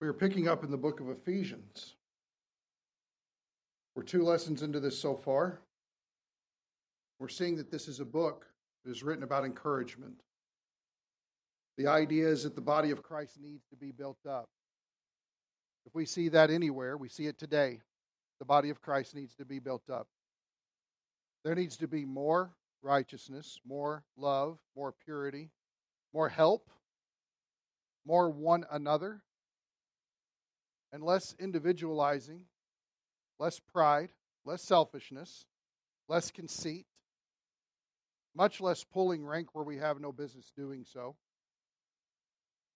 We are picking up in the book of Ephesians. We're two lessons into this so far. We're seeing that this is a book that is written about encouragement. The idea is that the body of Christ needs to be built up. If we see that anywhere, we see it today. The body of Christ needs to be built up. There needs to be more righteousness, more love, more purity, more help, more one another, and less individualizing, less pride, less selfishness, less conceit, much less pulling rank where we have no business doing so.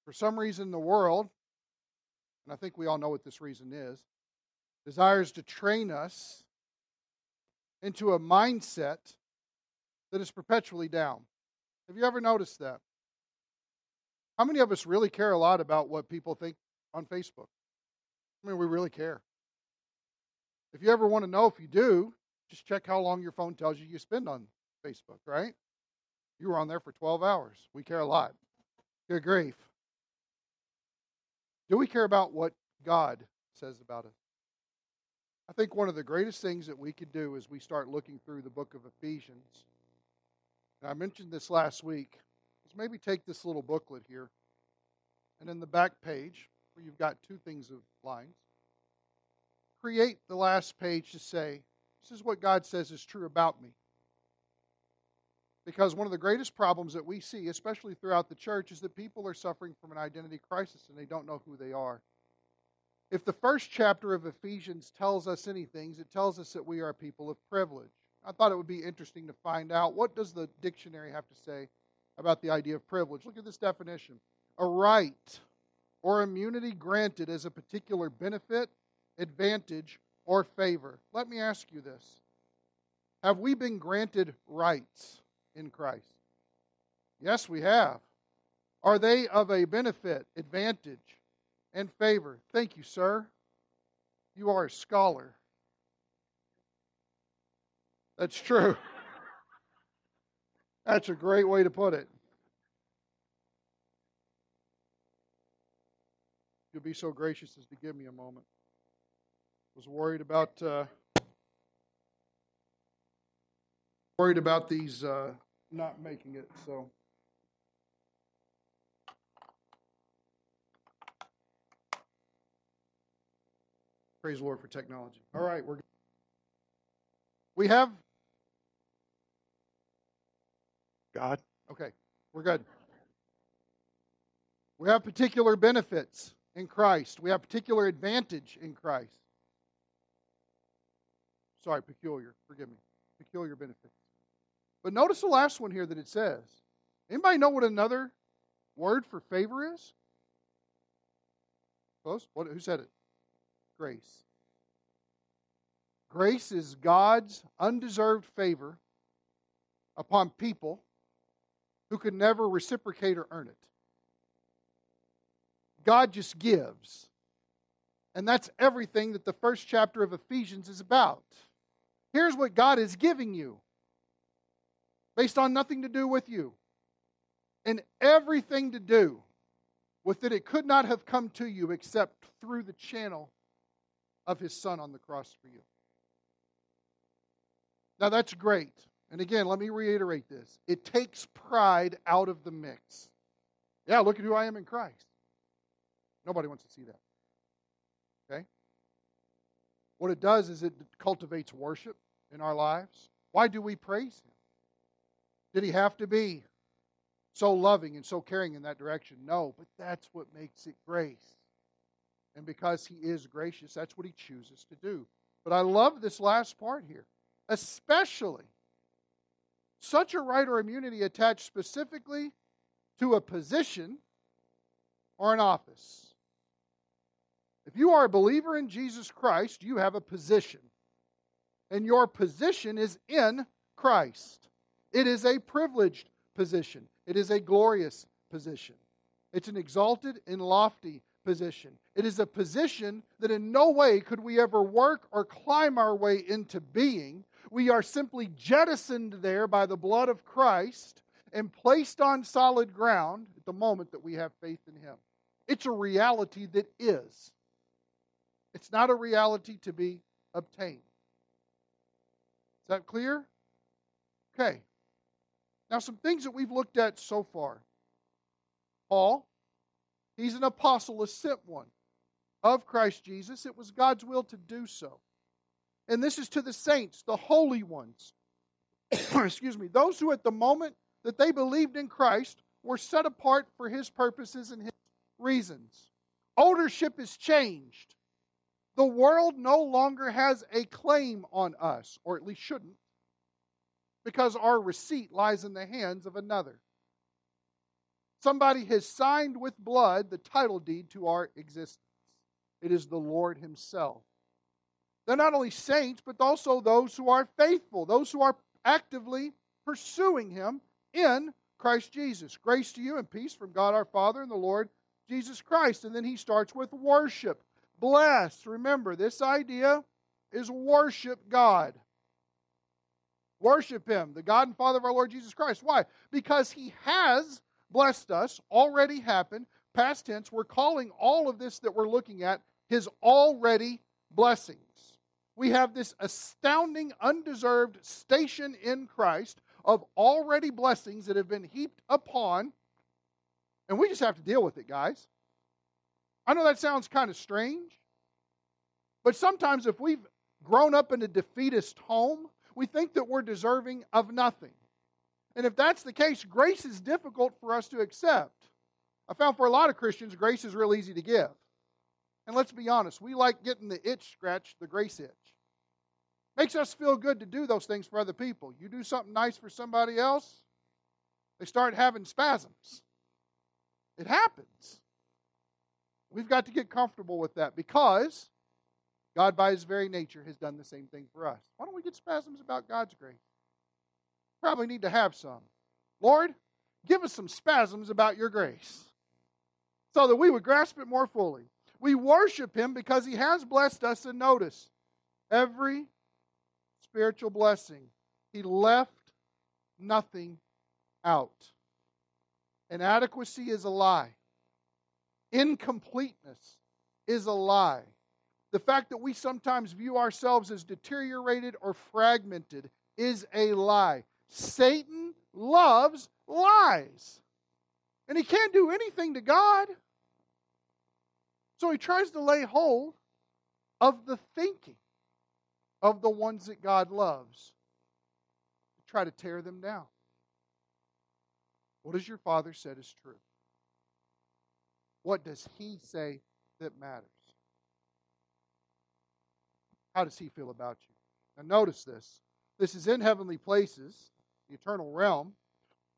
For some reason, the world, and I think we all know what this reason is, desires to train us into a mindset that is perpetually down. Have you ever noticed that? How many of us really care a lot about what people think on Facebook? I mean, we really care. If you ever want to know if you do, just check how long your phone tells you you spend on Facebook, right? You were on there for 12 hours. We care a lot. Good grief. Do we care about what God says about us? I think one of the greatest things that we could do is we start looking through the book of Ephesians. And I mentioned this last week. Is maybe take this little booklet here, and in the back page, you've got two things of lines, create the last page to say, This is what God says is true about me. Because one of the greatest problems that we see, especially throughout the church, is that people are suffering from an identity crisis and they don't know who they are. If the first chapter of Ephesians tells us anything, it tells us that we are people of privilege. I thought it would be interesting to find out what does the dictionary have to say about the idea of privilege. Look at this definition. A right or immunity granted as a particular benefit, advantage, or favor. Let me ask you this. Have we been granted rights? in Christ? Yes, we have. Are they of a benefit, advantage, and favor? Thank you, sir. You are a scholar. That's true. That's a great way to put it. You'll be so gracious as to give me a moment. Was worried about uh, worried about these uh, not making it. So. Praise the Lord for technology. All right, we're we have God. Okay, we're good. We have particular benefits in Christ. We have particular advantage in Christ. Sorry, peculiar. Forgive me. Peculiar benefits. But notice the last one here that it says. Anybody know what another word for favor is? Close? What, who said it? Grace. Grace is God's undeserved favor upon people who could never reciprocate or earn it. God just gives. And that's everything that the first chapter of Ephesians is about. Here's what God is giving you based on nothing to do with you and everything to do with that it could not have come to you except through the channel of his son on the cross for you. Now that's great. And again, let me reiterate this. It takes pride out of the mix. Yeah, look at who I am in Christ. Nobody wants to see that. Okay? What it does is it cultivates worship in our lives. Why do we praise him? Did he have to be so loving and so caring in that direction? No, but that's what makes it grace. And because he is gracious, that's what he chooses to do. But I love this last part here, especially such a right or immunity attached specifically to a position or an office. If you are a believer in Jesus Christ, you have a position. And your position is in Christ. It is a privileged position, it is a glorious position. It's an exalted and lofty position. It is a position that in no way could we ever work or climb our way into being. We are simply jettisoned there by the blood of Christ and placed on solid ground at the moment that we have faith in Him. It's a reality that is. It's not a reality to be obtained. Is that clear? Okay. Now, some things that we've looked at so far. Paul, he's an apostle, a sent one of Christ Jesus. It was God's will to do so. And this is to the saints, the holy ones. Excuse me, those who at the moment that they believed in Christ were set apart for his purposes and his reasons. Ownership is changed. The world no longer has a claim on us, or at least shouldn't, because our receipt lies in the hands of another. Somebody has signed with blood the title deed to our existence. It is the Lord Himself. They're not only saints, but also those who are faithful, those who are actively pursuing Him in Christ Jesus. Grace to you and peace from God our Father and the Lord Jesus Christ. And then He starts with worship. Bless. Remember, this idea is worship God. Worship Him, the God and Father of our Lord Jesus Christ. Why? Because He has blessed us, already happened, past tense. We're calling all of this that we're looking at His already blessings. We have this astounding, undeserved station in Christ of already blessings that have been heaped upon, and we just have to deal with it, guys. I know that sounds kind of strange, but sometimes if we've grown up in a defeatist home, we think that we're deserving of nothing. And if that's the case, grace is difficult for us to accept. I found for a lot of Christians, grace is real easy to give. And let's be honest, we like getting the itch scratched, the grace itch. Makes us feel good to do those things for other people. You do something nice for somebody else, they start having spasms. It happens. We've got to get comfortable with that because God, by his very nature, has done the same thing for us. Why don't we get spasms about God's grace? Probably need to have some. Lord, give us some spasms about your grace so that we would grasp it more fully. We worship him because he has blessed us, and notice every spiritual blessing, he left nothing out. Inadequacy is a lie, incompleteness is a lie. The fact that we sometimes view ourselves as deteriorated or fragmented is a lie. Satan loves lies. And he can't do anything to God. So he tries to lay hold of the thinking of the ones that God loves try to tear them down. What has your father said is true? What does he say that matters? How does he feel about you? Now, notice this. This is in heavenly places, the eternal realm.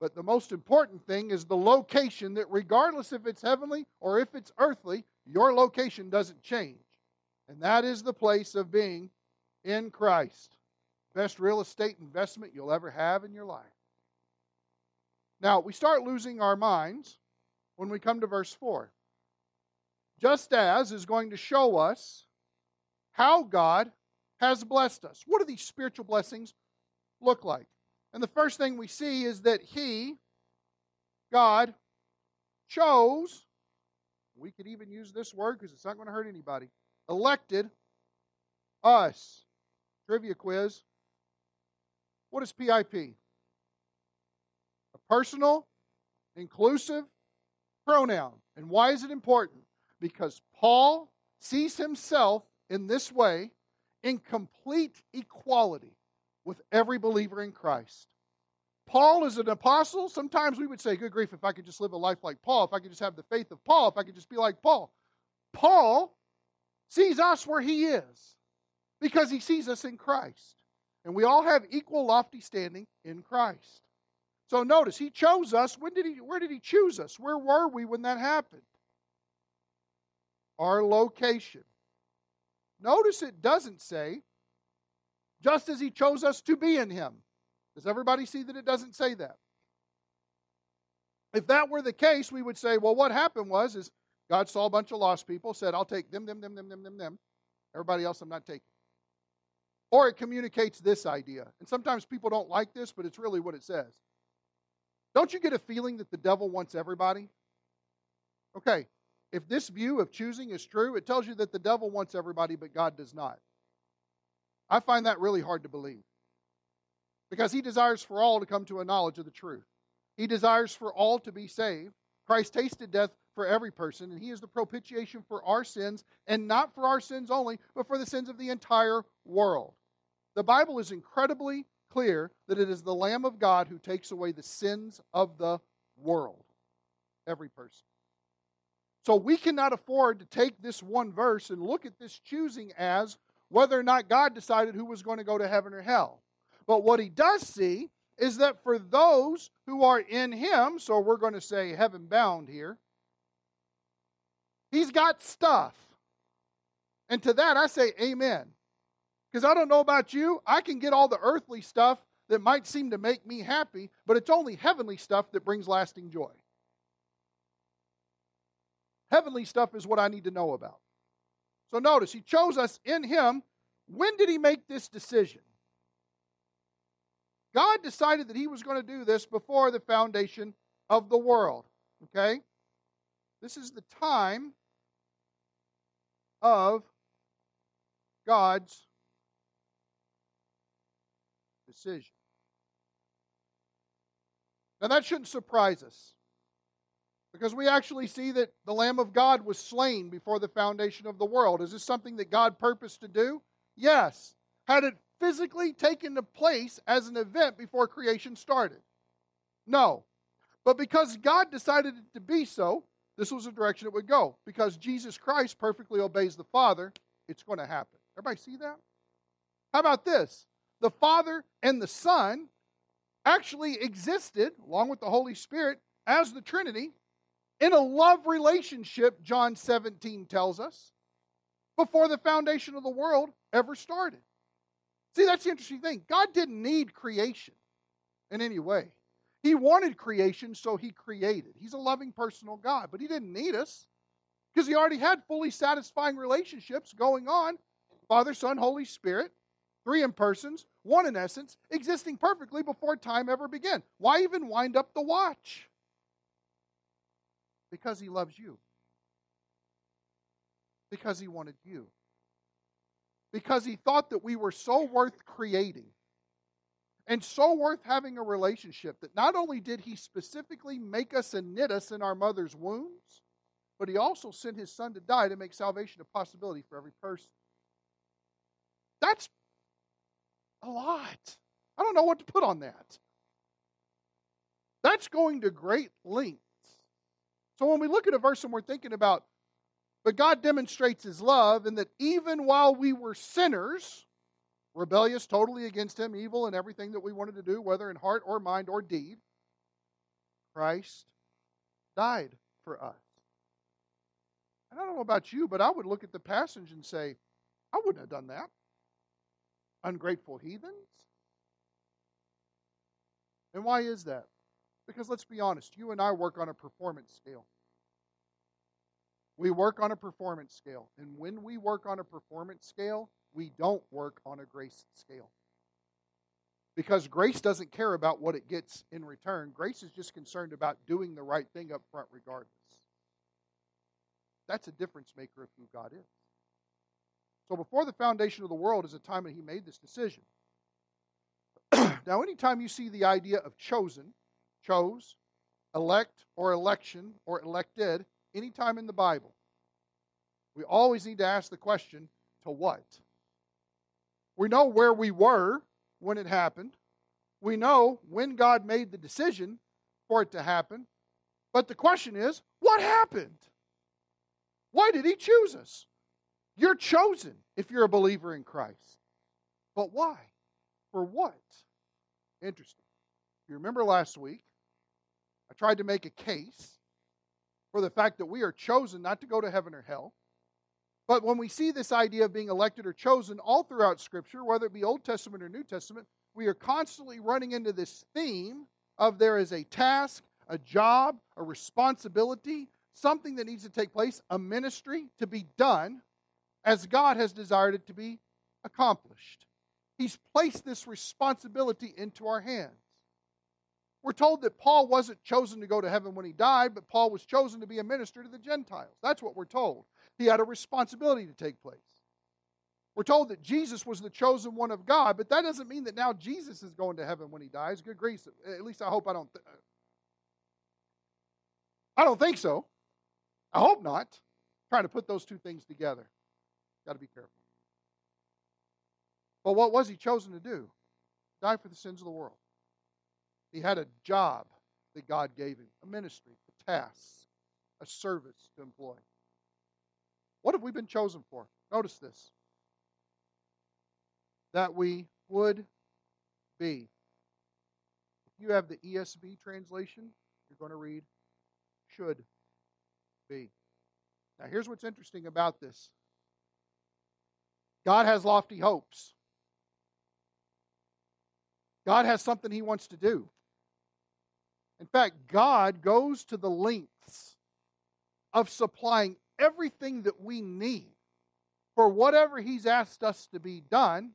But the most important thing is the location that, regardless if it's heavenly or if it's earthly, your location doesn't change. And that is the place of being in Christ. Best real estate investment you'll ever have in your life. Now, we start losing our minds when we come to verse 4. Just as is going to show us how God has blessed us. What do these spiritual blessings look like? And the first thing we see is that He, God, chose, we could even use this word because it's not going to hurt anybody, elected us. Trivia quiz. What is PIP? A personal, inclusive pronoun. And why is it important? Because Paul sees himself in this way in complete equality with every believer in Christ. Paul is an apostle. Sometimes we would say, Good grief, if I could just live a life like Paul, if I could just have the faith of Paul, if I could just be like Paul. Paul sees us where he is because he sees us in Christ. And we all have equal lofty standing in Christ. So notice, he chose us. When did he, where did he choose us? Where were we when that happened? Our location. Notice it doesn't say, just as he chose us to be in him. Does everybody see that it doesn't say that? If that were the case, we would say, well, what happened was is God saw a bunch of lost people, said, I'll take them, them, them, them, them, them, them. Everybody else I'm not taking. Or it communicates this idea. And sometimes people don't like this, but it's really what it says. Don't you get a feeling that the devil wants everybody? Okay, if this view of choosing is true, it tells you that the devil wants everybody, but God does not. I find that really hard to believe because he desires for all to come to a knowledge of the truth. He desires for all to be saved. Christ tasted death for every person, and he is the propitiation for our sins, and not for our sins only, but for the sins of the entire world. The Bible is incredibly clear that it is the Lamb of God who takes away the sins of the world. Every person. So we cannot afford to take this one verse and look at this choosing as whether or not God decided who was going to go to heaven or hell. But what he does see is that for those who are in him, so we're going to say heaven bound here, he's got stuff. And to that I say amen. Because I don't know about you, I can get all the earthly stuff that might seem to make me happy, but it's only heavenly stuff that brings lasting joy. Heavenly stuff is what I need to know about. So notice, he chose us in him. When did he make this decision? God decided that he was going to do this before the foundation of the world. Okay? This is the time of God's decision. Now, that shouldn't surprise us because we actually see that the Lamb of God was slain before the foundation of the world. Is this something that God purposed to do? Yes. Had it physically taken place as an event before creation started? No. But because God decided it to be so, this was the direction it would go. Because Jesus Christ perfectly obeys the Father, it's going to happen. Everybody see that? How about this? The Father and the Son actually existed, along with the Holy Spirit, as the Trinity in a love relationship, John 17 tells us, before the foundation of the world ever started. See, that's the interesting thing. God didn't need creation in any way. He wanted creation, so He created. He's a loving, personal God, but He didn't need us because He already had fully satisfying relationships going on Father, Son, Holy Spirit, three in persons, one in essence, existing perfectly before time ever began. Why even wind up the watch? Because He loves you, because He wanted you because he thought that we were so worth creating and so worth having a relationship that not only did he specifically make us and knit us in our mother's wombs, but he also sent his son to die to make salvation a possibility for every person. That's a lot. I don't know what to put on that. That's going to great lengths. So when we look at a verse and we're thinking about but God demonstrates his love in that even while we were sinners, rebellious totally against him, evil in everything that we wanted to do, whether in heart or mind or deed, Christ died for us. And I don't know about you, but I would look at the passage and say, I wouldn't have done that. Ungrateful heathens? And why is that? Because let's be honest, you and I work on a performance scale. We work on a performance scale. And when we work on a performance scale, we don't work on a grace scale. Because grace doesn't care about what it gets in return. Grace is just concerned about doing the right thing up front, regardless. That's a difference maker of who God is. So, before the foundation of the world is a time that He made this decision. now, anytime you see the idea of chosen, chose, elect, or election, or elected, anytime in the Bible, we always need to ask the question to what? We know where we were when it happened. We know when God made the decision for it to happen. But the question is, what happened? Why did He choose us? You're chosen if you're a believer in Christ. But why? For what? Interesting. You remember last week, tried to make a case for the fact that we are chosen not to go to heaven or hell. But when we see this idea of being elected or chosen all throughout Scripture, whether it be Old Testament or New Testament, we are constantly running into this theme of there is a task, a job, a responsibility, something that needs to take place, a ministry to be done as God has desired it to be accomplished. He's placed this responsibility into our hands. We're told that Paul wasn't chosen to go to heaven when he died, but Paul was chosen to be a minister to the Gentiles. That's what we're told. He had a responsibility to take place. We're told that Jesus was the chosen one of God, but that doesn't mean that now Jesus is going to heaven when he dies. Good grief. At least I hope I don't. Th- I don't think so. I hope not. I'm trying to put those two things together. Got to be careful. But what was he chosen to do? Die for the sins of the world. He had a job that God gave him, a ministry, a task, a service to employ. What have we been chosen for? Notice this that we would be. If you have the ESV translation, you're going to read should be. Now, here's what's interesting about this God has lofty hopes. God has something He wants to do. In fact, God goes to the lengths of supplying everything that we need for whatever He's asked us to be done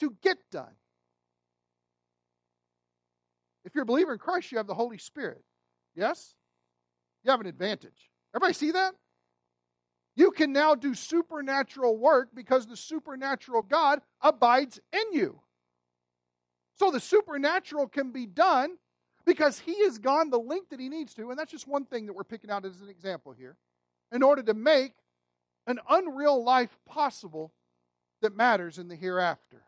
to get done. If you're a believer in Christ, you have the Holy Spirit. Yes? You have an advantage. Everybody see that? You can now do supernatural work because the supernatural God abides in you. So the supernatural can be done because he has gone the length that he needs to. And that's just one thing that we're picking out as an example here in order to make an unreal life possible that matters in the hereafter.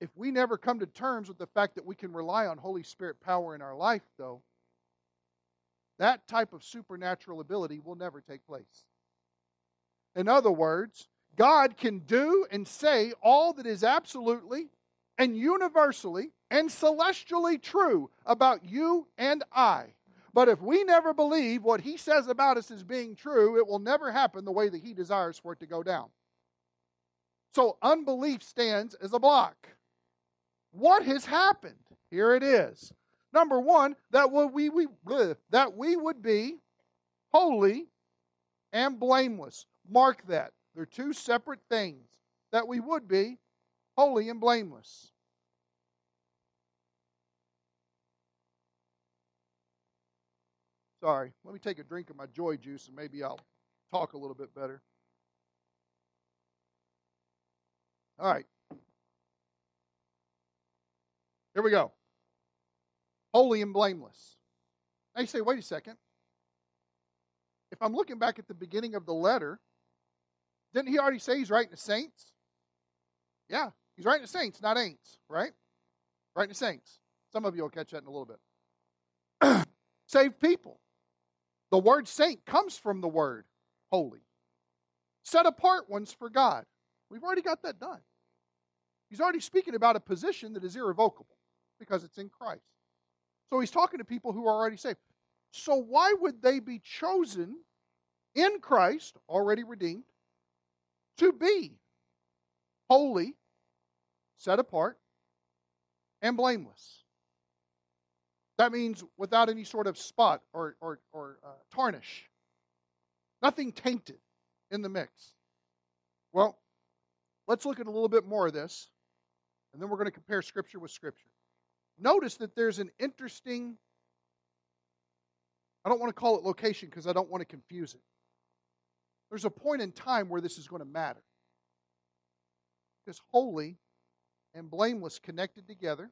If we never come to terms with the fact that we can rely on Holy Spirit power in our life, though, that type of supernatural ability will never take place. In other words, God can do and say all that is absolutely and universally and celestially true about you and I. But if we never believe what He says about us as being true, it will never happen the way that He desires for it to go down. So unbelief stands as a block. What has happened? Here it is. Number one, that we, we that we would be holy and blameless. Mark that. They're two separate things. That we would be holy and blameless. Sorry, let me take a drink of my joy juice and maybe I'll talk a little bit better. All right. Here we go. Holy and blameless. Now you say, wait a second. If I'm looking back at the beginning of the letter, didn't he already say he's writing to saints? Yeah, he's writing to saints, not ain'ts, right? Writing to saints. Some of you will catch that in a little bit. Saved people. The word saint comes from the word holy. Set apart ones for God. We've already got that done. He's already speaking about a position that is irrevocable because it's in Christ. So he's talking to people who are already saved. So why would they be chosen in Christ, already redeemed, to be holy, set apart, and blameless? That means without any sort of spot or, or, or uh, tarnish, nothing tainted in the mix. Well, let's look at a little bit more of this, and then we're going to compare Scripture with Scripture notice that there's an interesting, I don't want to call it location because I don't want to confuse it. There's a point in time where this is going to matter. Because holy and blameless connected together.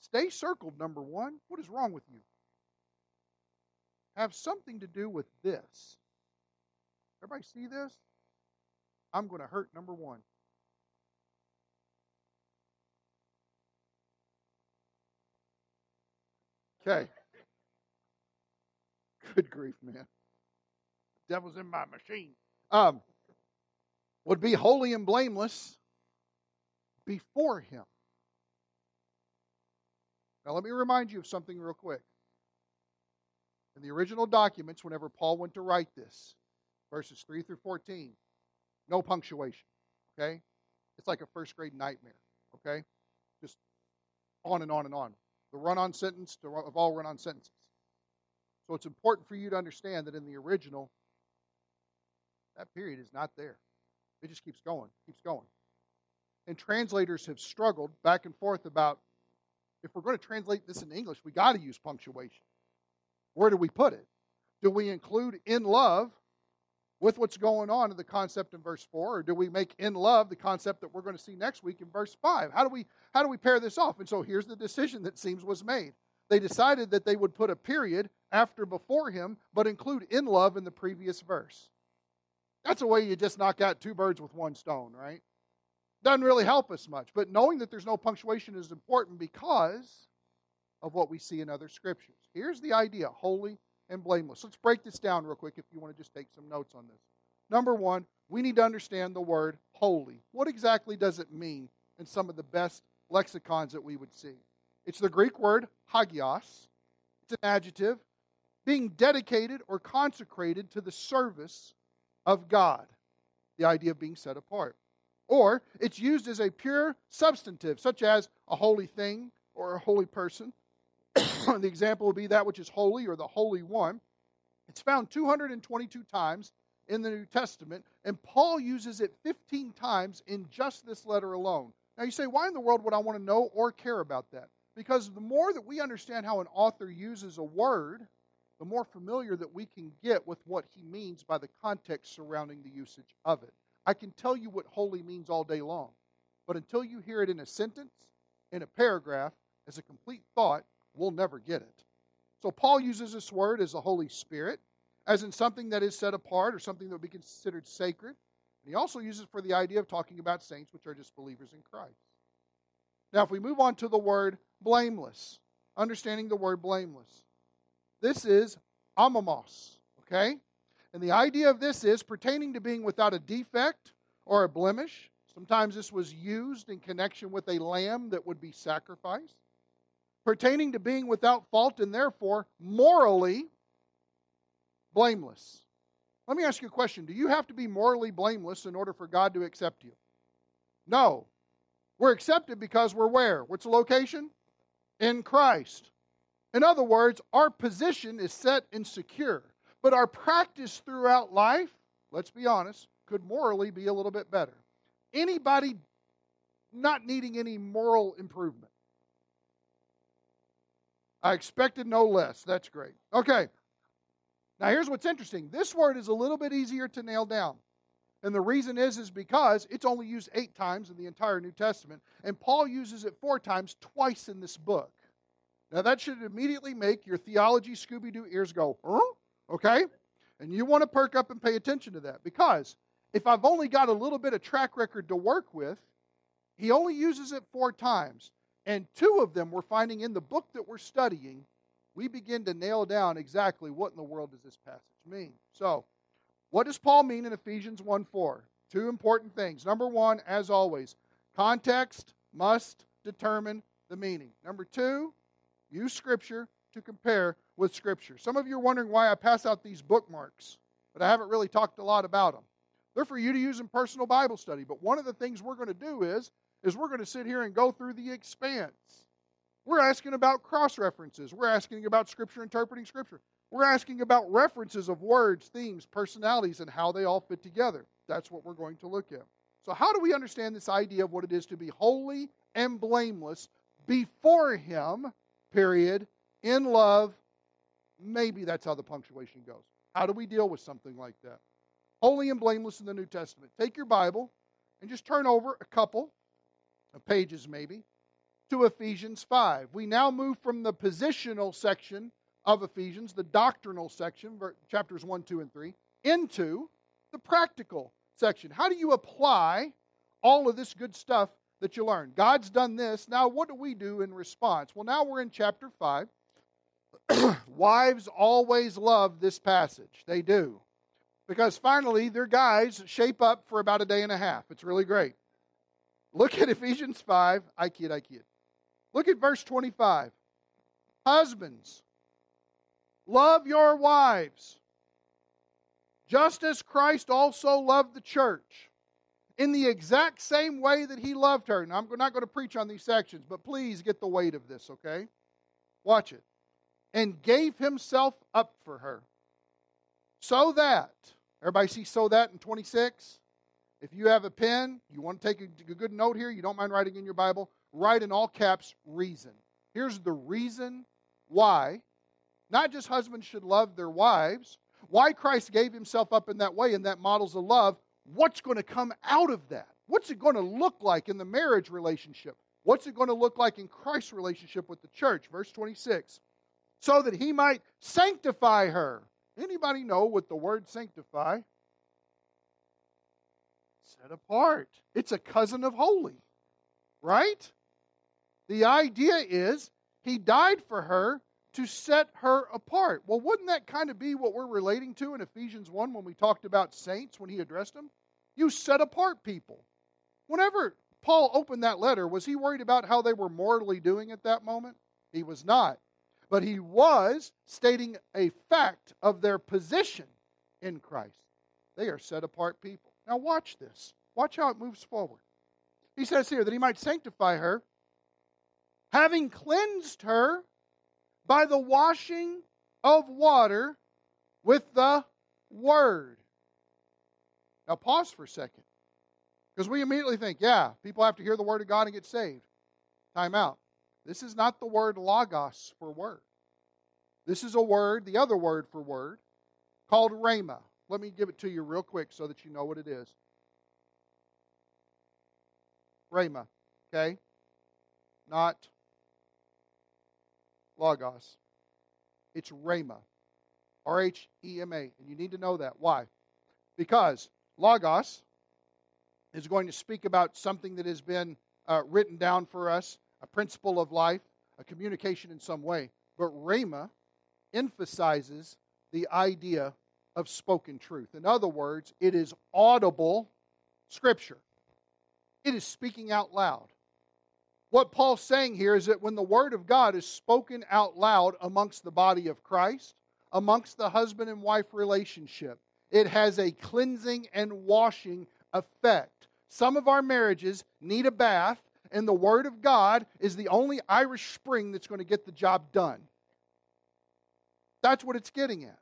Stay circled, number one. What is wrong with you? Have something to do with this. Everybody see this? I'm going to hurt number one. Okay. Good grief, man. The devil's in my machine. Um, would be holy and blameless before him. Now, let me remind you of something real quick. In the original documents, whenever Paul went to write this, verses 3 through 14, no punctuation. Okay? It's like a first grade nightmare. Okay? Just on and on and on the run on sentence to, of all run on sentences. So it's important for you to understand that in the original, that period is not there. It just keeps going, keeps going. And translators have struggled back and forth about if we're going to translate this into English, we got to use punctuation. Where do we put it? Do we include in love with what's going on in the concept in verse 4 or do we make in love the concept that we're going to see next week in verse 5 how do we how do we pair this off? And so here's the decision that seems was made. They decided that they would put a period after before him but include in love in the previous verse. That's a way you just knock out two birds with one stone right doesn't really help us much but knowing that there's no punctuation is important because of what we see in other scriptures here's the idea holy and blameless. Let's break this down real quick if you want to just take some notes on this. Number one, we need to understand the word holy. What exactly does it mean in some of the best lexicons that we would see? It's the Greek word hagios, it's an adjective, being dedicated or consecrated to the service of God, the idea of being set apart. Or it's used as a pure substantive, such as a holy thing or a holy person, the example would be that which is holy or the Holy One. It's found 222 times in the New Testament, and Paul uses it 15 times in just this letter alone. Now you say, why in the world would I want to know or care about that? Because the more that we understand how an author uses a word, the more familiar that we can get with what he means by the context surrounding the usage of it. I can tell you what holy means all day long, but until you hear it in a sentence, in a paragraph, as a complete thought, we'll never get it. So Paul uses this word as the Holy Spirit, as in something that is set apart or something that would be considered sacred. And he also uses it for the idea of talking about saints, which are just believers in Christ. Now, if we move on to the word blameless, understanding the word blameless, this is amomos, okay? And the idea of this is pertaining to being without a defect or a blemish. Sometimes this was used in connection with a lamb that would be sacrificed pertaining to being without fault and therefore morally blameless. Let me ask you a question Do you have to be morally blameless in order for God to accept you? No. We're accepted because we're where? What's the location? In Christ. In other words, our position is set and secure. But our practice throughout life, let's be honest, could morally be a little bit better. Anybody not needing any moral improvement? I expected no less. That's great. Okay. Now here's what's interesting. This word is a little bit easier to nail down. And the reason is is because it's only used 8 times in the entire New Testament and Paul uses it 4 times twice in this book. Now that should immediately make your theology Scooby Doo ears go, huh? Okay? And you want to perk up and pay attention to that because if I've only got a little bit of track record to work with, he only uses it 4 times. And two of them we're finding in the book that we're studying, we begin to nail down exactly what in the world does this passage mean. So, what does Paul mean in Ephesians 1 4? Two important things. Number one, as always, context must determine the meaning. Number two, use Scripture to compare with Scripture. Some of you are wondering why I pass out these bookmarks, but I haven't really talked a lot about them. They're for you to use in personal Bible study. But one of the things we're going to do is is we're going to sit here and go through the expanse. We're asking about cross references. We're asking about Scripture interpreting Scripture. We're asking about references of words, themes, personalities, and how they all fit together. That's what we're going to look at. So, how do we understand this idea of what it is to be holy and blameless before Him, period, in love? Maybe that's how the punctuation goes. How do we deal with something like that? Holy and blameless in the New Testament. Take your Bible and just turn over a couple of pages maybe, to Ephesians 5. We now move from the positional section of Ephesians, the doctrinal section, chapters 1, 2, and 3, into the practical section. How do you apply all of this good stuff that you learned? God's done this. Now, what do we do in response? Well, now we're in chapter 5. Wives always love this passage. They do. Because finally, their guys shape up for about a day and a half. It's really great. Look at Ephesians 5. I kid, I kid. Look at verse 25. Husbands, love your wives, just as Christ also loved the church, in the exact same way that he loved her. Now, I'm not going to preach on these sections, but please get the weight of this, okay? Watch it. And gave himself up for her. So that, everybody see so that in 26? If you have a pen, you want to take a, good note here, you don't mind writing in your Bible, write in all caps reason. Here's the reason why not just husbands should love their wives, why Christ gave himself up in that way and that models of love, what's going to come out of that? What's it going to look like in the marriage relationship? What's it going to look like in Christ's relationship with the church? Verse 26. So that he might sanctify her. Anybody know what the word sanctify? Set apart. It's a cousin of holy, right? The idea is he died for her to set her apart. Well, wouldn't that kind of be what we're relating to in Ephesians 1 when we talked about saints when he addressed them? You set apart people. Whenever Paul opened that letter, was he worried about how they were morally doing at that moment? He was not. But he was stating a fact of their position in Christ. They are set apart people. Now, watch this. Watch how it moves forward. He says here that he might sanctify her, having cleansed her by the washing of water with the word. Now, pause for a second. Because we immediately think, yeah, people have to hear the word of God and get saved. Time out. This is not the word logos for word. This is a word, the other word for word, called rhema. Let me give it to you real quick so that you know what it is. Rhema, okay? Not logos. It's rhema. R H E M A. And you need to know that. Why? Because logos is going to speak about something that has been uh, written down for us, a principle of life, a communication in some way. But rhema emphasizes the idea of spoken truth. In other words, it is audible scripture. It is speaking out loud. What Paul's saying here is that when the Word of God is spoken out loud amongst the body of Christ, amongst the husband and wife relationship, it has a cleansing and washing effect. Some of our marriages need a bath, and the Word of God is the only Irish spring that's going to get the job done. That's what it's getting at.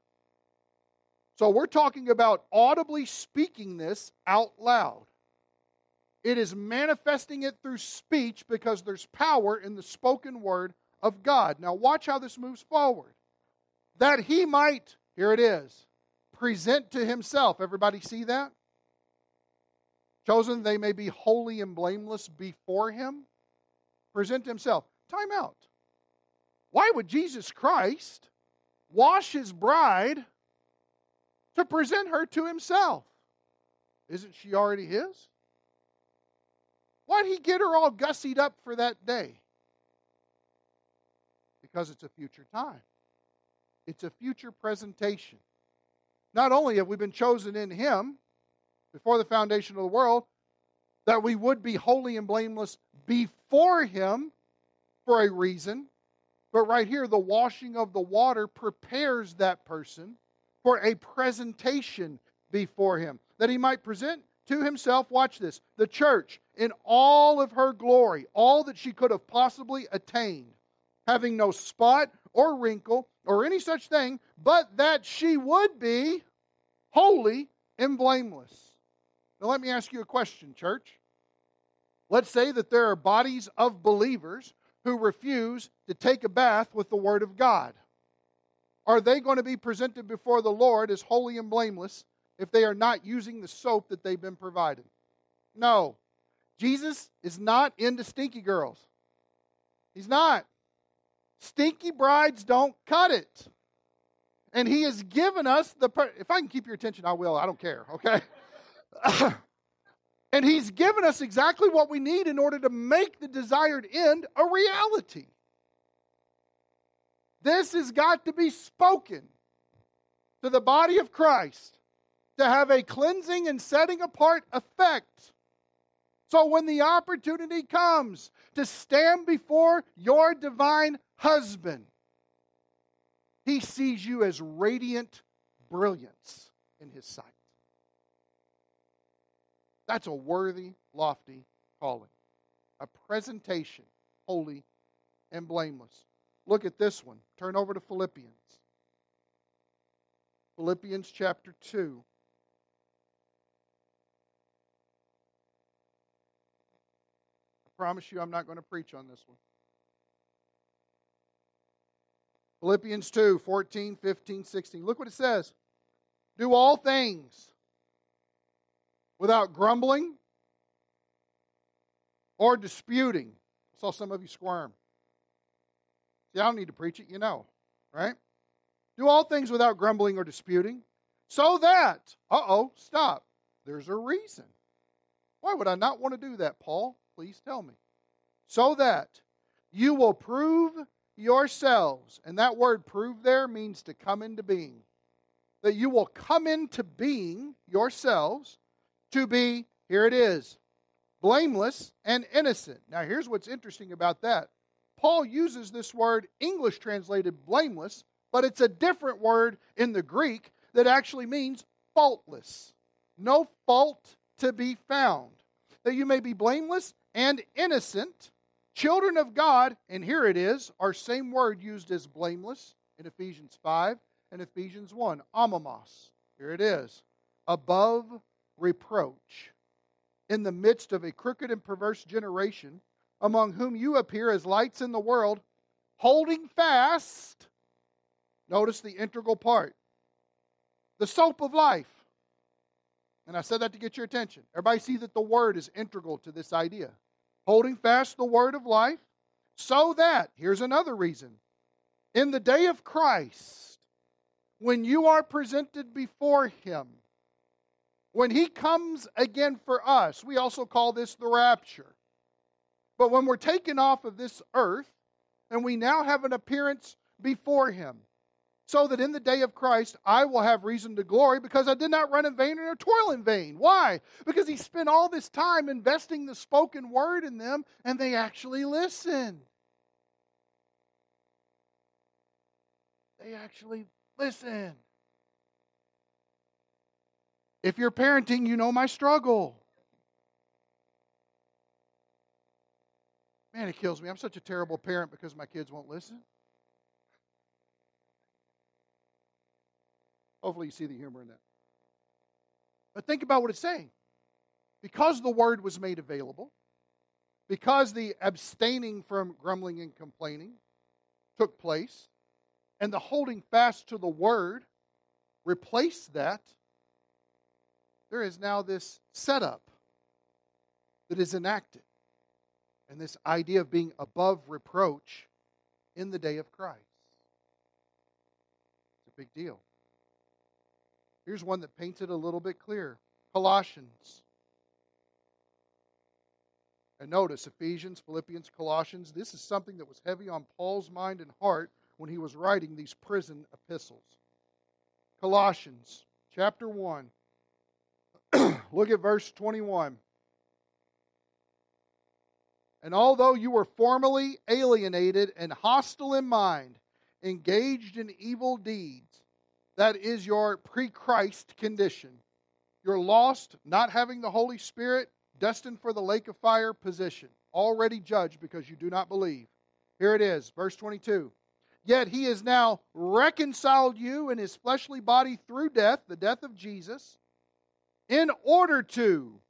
So we're talking about audibly speaking this out loud. It is manifesting it through speech because there's power in the spoken word of God. Now, watch how this moves forward. That he might, here it is, present to himself. Everybody see that? Chosen they may be holy and blameless before him. Present himself. Time out. Why would Jesus Christ wash his bride to present her to himself? Isn't she already his? Why'd he get her all gussied up for that day? Because it's a future time, it's a future presentation. Not only have we been chosen in him before the foundation of the world, that we would be holy and blameless before him for a reason, but right here, the washing of the water prepares that person for a presentation before him, that he might present to himself, watch this, the church in all of her glory, all that she could have possibly attained, having no spot or wrinkle or any such thing, but that she would be holy and blameless. Now, let me ask you a question, church. Let's say that there are bodies of believers who refuse to take a bath with the Word of God. Are they going to be presented before the Lord as holy and blameless if they are not using the soap that they've been provided. No. Jesus is not into stinky girls. He's not. Stinky brides don't cut it. And he has given us the per- if I can keep your attention I will. I don't care, okay? and he's given us exactly what we need in order to make the desired end a reality. This has got to be spoken to the body of Christ to have a cleansing and setting apart effect. So when the opportunity comes to stand before your divine husband, he sees you as radiant brilliance in his sight. That's a worthy, lofty calling. A presentation, holy and blameless. Look at this one. Turn over to Philippians. Philippians chapter 2. I promise you I'm not going to preach on this one. Philippians 2 14, 15, 16. Look what it says. Do all things without grumbling or disputing. I saw some of you squirm. See, I don't need to preach it, you know, right? Do all things without grumbling or disputing, so that, uh oh, stop. There's a reason. Why would I not want to do that, Paul? Please tell me. So that you will prove yourselves, and that word prove there means to come into being. That you will come into being yourselves to be, here it is, blameless and innocent. Now, here's what's interesting about that. Paul uses this word, English translated blameless, but it's a different word in the Greek that actually means faultless. No fault to be found. That you may be blameless and innocent, children of God, and here it is, our same word used as blameless in Ephesians 5 and Ephesians 1, amomos. Here it is, above reproach in the midst of a crooked and perverse generation, among whom you appear as lights in the world, holding fast. Notice the integral part the soap of life. And I said that to get your attention. Everybody see that the word is integral to this idea. Holding fast the word of life, so that, here's another reason, in the day of Christ, when you are presented before him, when he comes again for us, we also call this the rapture. But when we're taken off of this earth and we now have an appearance before him, so that in the day of Christ I will have reason to glory because I did not run in vain or toil in vain. Why? Because he spent all this time investing the spoken word in them and they actually listened. They actually listened. If you're parenting, you know my struggle. Man, it kills me. I'm such a terrible parent because my kids won't listen. Hopefully, you see the humor in that. But think about what it's saying. Because the word was made available, because the abstaining from grumbling and complaining took place, and the holding fast to the word replaced that, there is now this setup that is enacted. And this idea of being above reproach in the day of Christ. It's a big deal. Here's one that paints it a little bit clearer Colossians. And notice Ephesians, Philippians, Colossians. This is something that was heavy on Paul's mind and heart when he was writing these prison epistles. Colossians chapter 1. Look at verse 21. And although you were formerly alienated and hostile in mind, engaged in evil deeds, that is your pre Christ condition. You're lost, not having the Holy Spirit, destined for the lake of fire position, already judged because you do not believe. Here it is, verse 22. Yet he has now reconciled you in his fleshly body through death, the death of Jesus, in order to.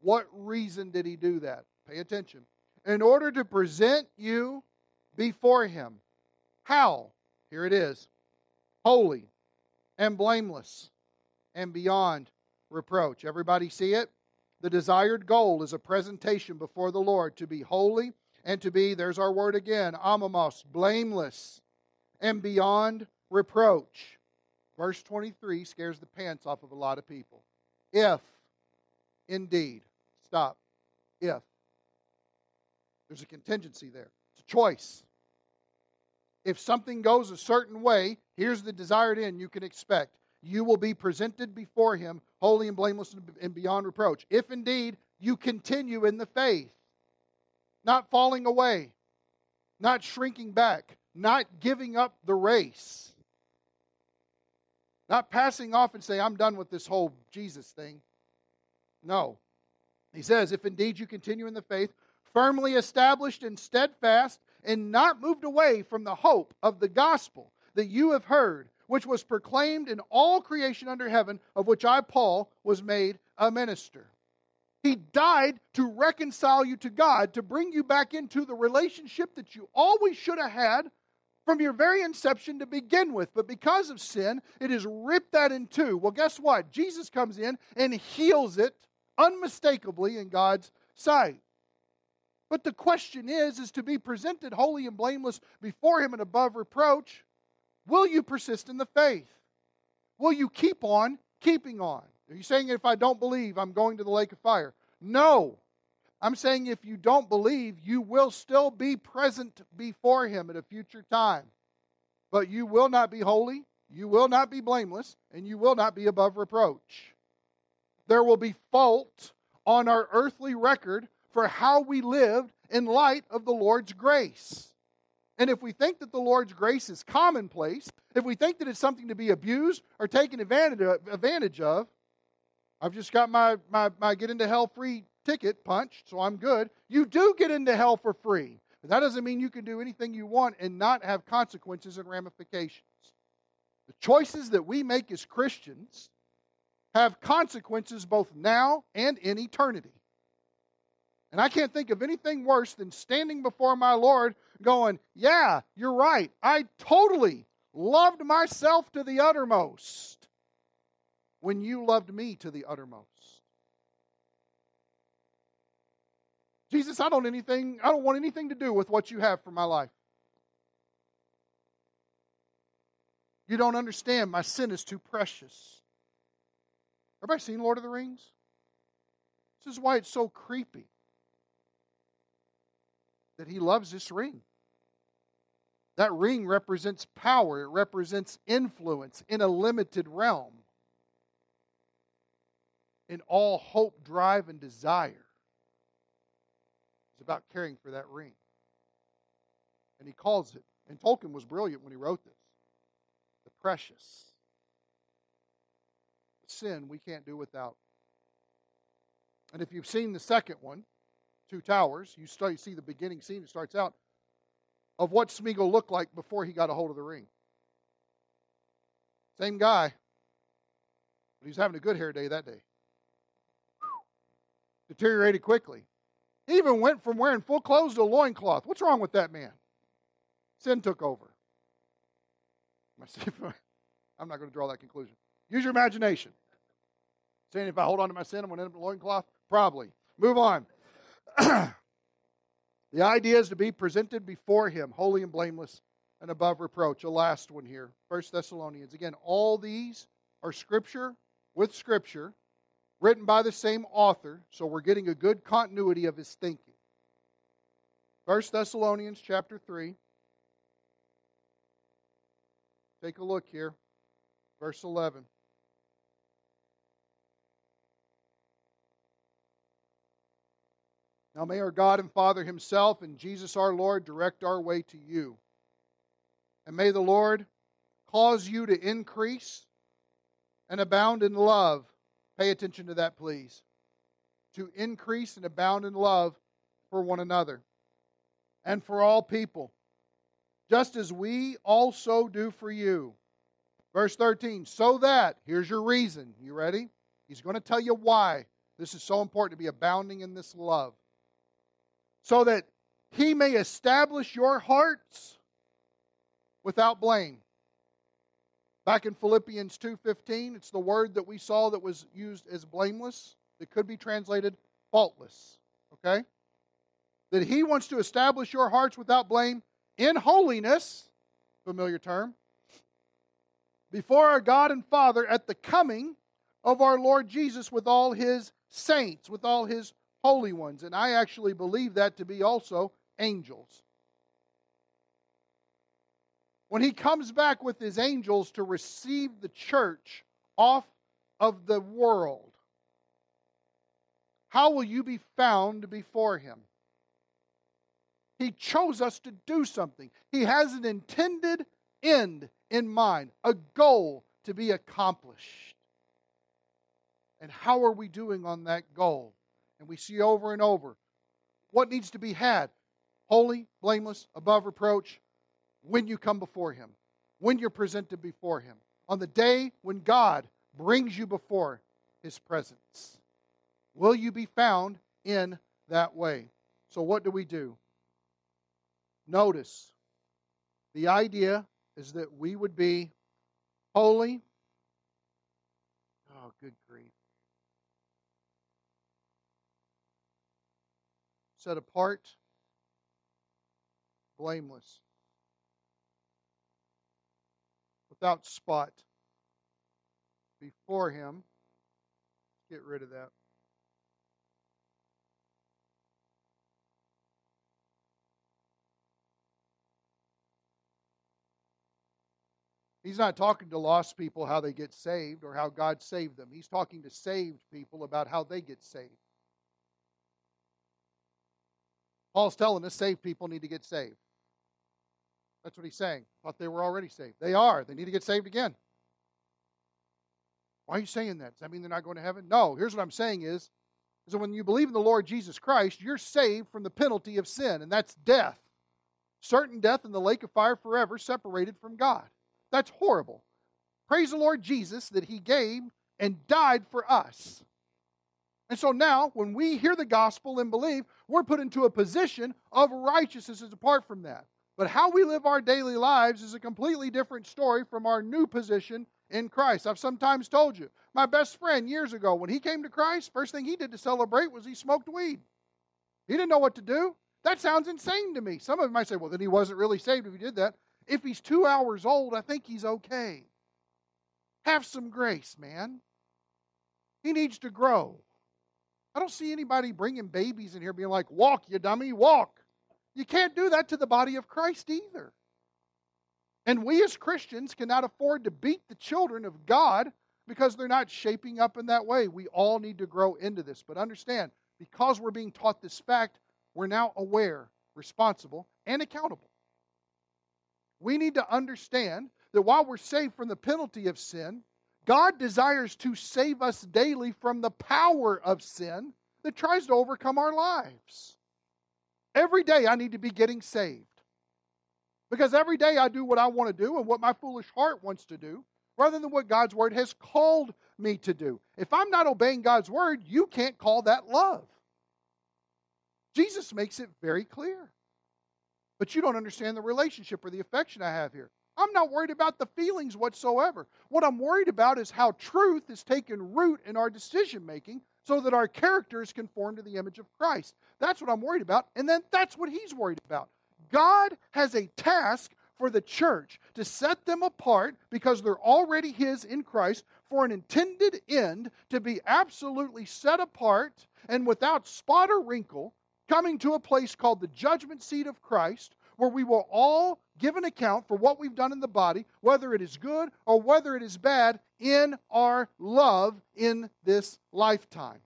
What reason did he do that? Pay attention. In order to present you before him. How? Here it is. Holy and blameless and beyond reproach. Everybody see it? The desired goal is a presentation before the Lord to be holy and to be, there's our word again, amomos, blameless and beyond reproach. Verse 23 scares the pants off of a lot of people. If, indeed, stop, if. There's a contingency there, it's a choice if something goes a certain way, here's the desired end you can expect. You will be presented before him holy and blameless and beyond reproach. If indeed you continue in the faith, not falling away, not shrinking back, not giving up the race, not passing off and say, I'm done with this whole Jesus thing. No. He says, if indeed you continue in the faith, firmly established and steadfast, and not moved away from the hope of the gospel that you have heard, which was proclaimed in all creation under heaven, of which I, Paul, was made a minister. He died to reconcile you to God, to bring you back into the relationship that you always should have had from your very inception to begin with. But because of sin, it has ripped that in two. Well, guess what? Jesus comes in and heals it unmistakably in God's sight. But the question is, is to be presented holy and blameless before Him and above reproach. Will you persist in the faith? Will you keep on keeping on? Are you saying if I don't believe, I'm going to the lake of fire? No. I'm saying if you don't believe, you will still be present before Him at a future time. But you will not be holy, you will not be blameless, and you will not be above reproach. There will be fault on our earthly record for how we lived in light of the Lord's grace. And if we think that the Lord's grace is commonplace, if we think that it's something to be abused or taken advantage of, I've just got my, my, my get into hell free ticket punched, so I'm good. You do get into hell for free. But that doesn't mean you can do anything you want and not have consequences and ramifications. The choices that we make as Christians have consequences both now and in eternity. And I can't think of anything worse than standing before my Lord going, Yeah, you're right. I totally loved myself to the uttermost when you loved me to the uttermost. Jesus, I don't anything, I don't want anything to do with what you have for my life. You don't understand. My sin is too precious. Everybody seen Lord of the Rings? This is why it's so creepy that he loves this ring. That ring represents power, it represents influence in a limited realm. In all hope, drive, and desire about caring for that ring. And he calls it, and Tolkien was brilliant when he wrote this the precious. Sin we can't do without. And if you've seen the second one, Two Towers, you start, see the beginning scene. It starts out of what Smeagol looked like before he got a hold of the ring. Same guy, but he's having a good hair day that day. Deteriorated quickly. He even went from wearing full clothes to a loincloth. What's wrong with that man? Sin took over. I'm not going to draw that conclusion. Use your imagination. Saying if I hold on to my sin, I'm going to end up in a loincloth? Probably. Move on. the idea is to be presented before Him, holy and blameless and above reproach. A last one here. First Thessalonians. Again, all these are Scripture with Scripture written by the same author, so we're getting a good continuity of his thinking. 1 Thessalonians chapter 3. Take a look here. Verse 11. Now may our God and Father Himself and Jesus our Lord direct our way to you. And may the Lord cause you to increase and abound in love Pay attention to that, please. To increase and abound in love for one another and for all people, just as we also do for you. Verse 13, so that, here's your reason. You ready? He's going to tell you why this is so important to be abounding in this love. So that he may establish your hearts without blame Back in Philippians 2:15, it's the word that we saw that was used as blameless. It could be translated faultless. Okay? That he wants to establish your hearts without blame in holiness, familiar term, before our God and Father at the coming of our Lord Jesus with all his saints, with all his holy ones. And I actually believe that to be also angels when he comes back with his angels to receive the church off of the world, how will you be found before him? He chose us to do something. He has an intended end in mind, a goal to be accomplished. And how are we doing on that goal? And we see over and over what needs to be had holy, blameless, above reproach, when you come before Him, when you're presented before Him, on the day when God brings you before His presence. Will you be found in that way? So, what do we do? Notice The idea is that we would be holy. Oh, good grief. Set apart, blameless, without spot before Him. Get rid of that. He's not talking to lost people how they get saved or how God saved them. He's talking to saved people about how they get saved. Paul's telling us saved people need to get saved. That's what he's saying. Thought they were already saved. They are. They need to get saved again. Why are you saying that? Does that mean they're not going to heaven? No. Here's what I'm saying is, is that when you believe in the Lord Jesus Christ, you're saved from the penalty of sin, and that's death. Certain death in the lake of fire forever, separated from God. That's horrible. Praise the Lord Jesus that He gave and died for us. And so now, when we hear the gospel and believe, we're put into a position of righteousness apart from that. But how we live our daily lives is a completely different story from our new position in Christ. I've sometimes told you, my best friend years ago, when he came to Christ, first thing he did to celebrate was he smoked weed. He didn't know what to do. That sounds insane to me. Some of you might say, well, then he wasn't really saved if he did that. If he's two hours old, I think he's okay. Have some grace, man. He needs to grow. I don't see anybody bringing babies in here being like, walk, you dummy, walk. You can't do that to the body of Christ either. And we as Christians cannot afford to beat the children of God because they're not shaping up in that way. We all need to grow into this. But understand, because we're being taught this fact, we're now aware, responsible, and accountable. We need to understand that while we're saved from the penalty of sin, God desires to save us daily from the power of sin that tries to overcome our lives. Every day I need to be getting saved. Because every day I do what I want to do and what my foolish heart wants to do rather than what God's word has called me to do. If I'm not obeying God's word, you can't call that love. Jesus makes it very clear. But you don't understand the relationship or the affection I have here. I'm not worried about the feelings whatsoever. What I'm worried about is how truth is taken root in our decision making so that our character is conformed to the image of Christ. That's what I'm worried about. And then that's what he's worried about. God has a task for the church to set them apart because they're already his in Christ for an intended end to be absolutely set apart and without spot or wrinkle coming to a place called the judgment seat of Christ, where we will all give an account for what we've done in the body, whether it is good or whether it is bad, in our love in this lifetime.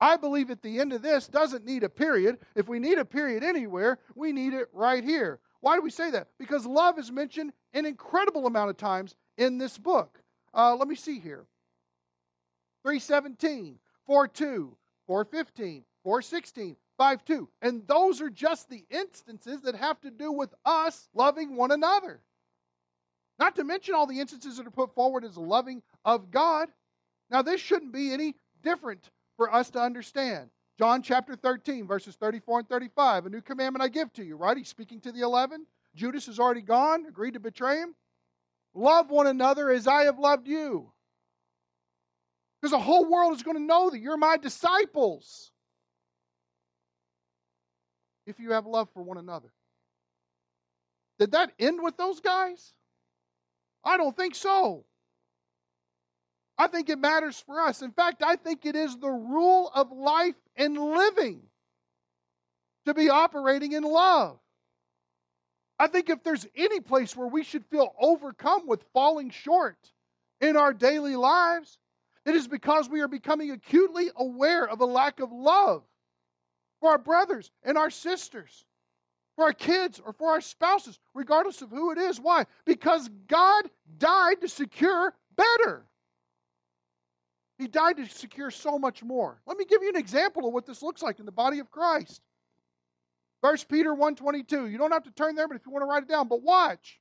I believe at the end of this doesn't need a period. If we need a period anywhere, we need it right here. Why do we say that? Because love is mentioned an incredible amount of times in this book. Uh, let me see here 317, 42, 415, 416, 5 2. And those are just the instances that have to do with us loving one another. Not to mention all the instances that are put forward as loving of God. Now, this shouldn't be any different for us to understand. John chapter 13, verses 34 and 35. A new commandment I give to you, right? He's speaking to the 11. Judas has already gone, agreed to betray him. Love one another as I have loved you. Because the whole world is going to know that you're my disciples if you have love for one another. Did that end with those guys? I don't think so. I think it matters for us. In fact, I think it is the rule of life and living to be operating in love. I think if there's any place where we should feel overcome with falling short in our daily lives, it is because we are becoming acutely aware of a lack of love for our brothers and our sisters, for our kids or for our spouses, regardless of who it is. Why? Because God died to secure better. He died to secure so much more. Let me give you an example of what this looks like in the body of Christ. First Peter 1:22. You don't have to turn there, but if you want to write it down, but watch.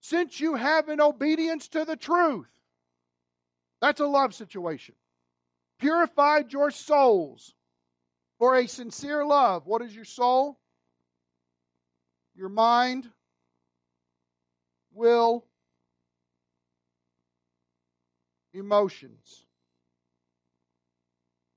Since you have in obedience to the truth. That's a love situation. Purified your souls for a sincere love. What is your soul? Your mind, will, emotions.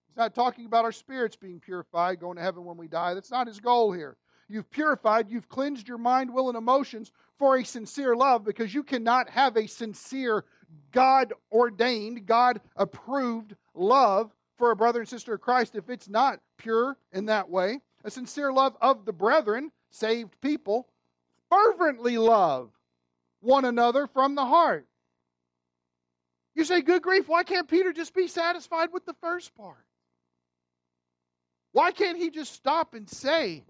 He's not talking about our spirits being purified, going to heaven when we die. That's not his goal here. You've purified, you've cleansed your mind, will, and emotions for a sincere love because you cannot have a sincere, God ordained, God approved love for a brother and sister of Christ if it's not pure in that way. A sincere love of the brethren, saved people, fervently love one another from the heart. You say, good grief, why can't Peter just be satisfied with the first part? Why can't he just stop and say,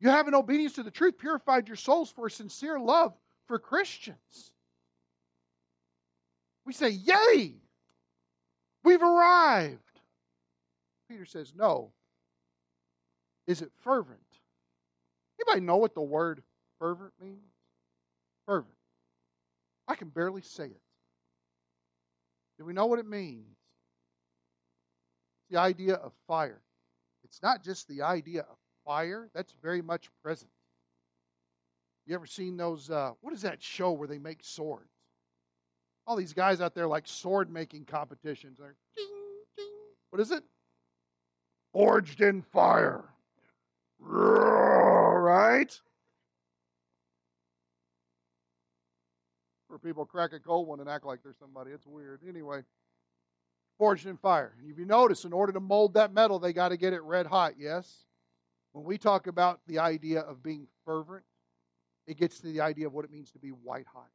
You have an obedience to the truth purified your souls for a sincere love for Christians? We say, Yay! We've arrived. Peter says, No. Is it fervent? Anybody know what the word fervent means? Fervent. I can barely say it. Do we know what it means? the idea of fire. It's not just the idea of fire, that's very much present. You ever seen those? Uh, what is that show where they make swords? All these guys out there like sword making competitions are ding, ding. What is it? Forged in fire. Right? Where people crack a cold one and act like they're somebody. It's weird. Anyway forged in fire. And if you notice, in order to mold that metal, they got to get it red hot, yes? When we talk about the idea of being fervent, it gets to the idea of what it means to be white hot.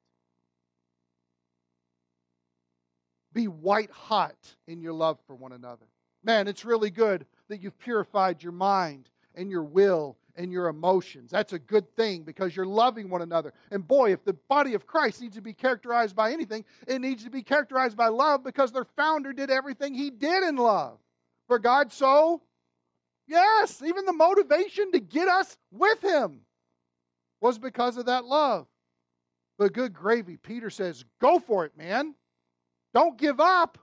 Be white hot in your love for one another. Man, it's really good that you've purified your mind and your will and your emotions. That's a good thing because you're loving one another. And boy, if the body of Christ needs to be characterized by anything, it needs to be characterized by love because their founder did everything he did in love. For God so, yes, even the motivation to get us with him was because of that love. But good gravy, Peter says, go for it, man. Don't give up.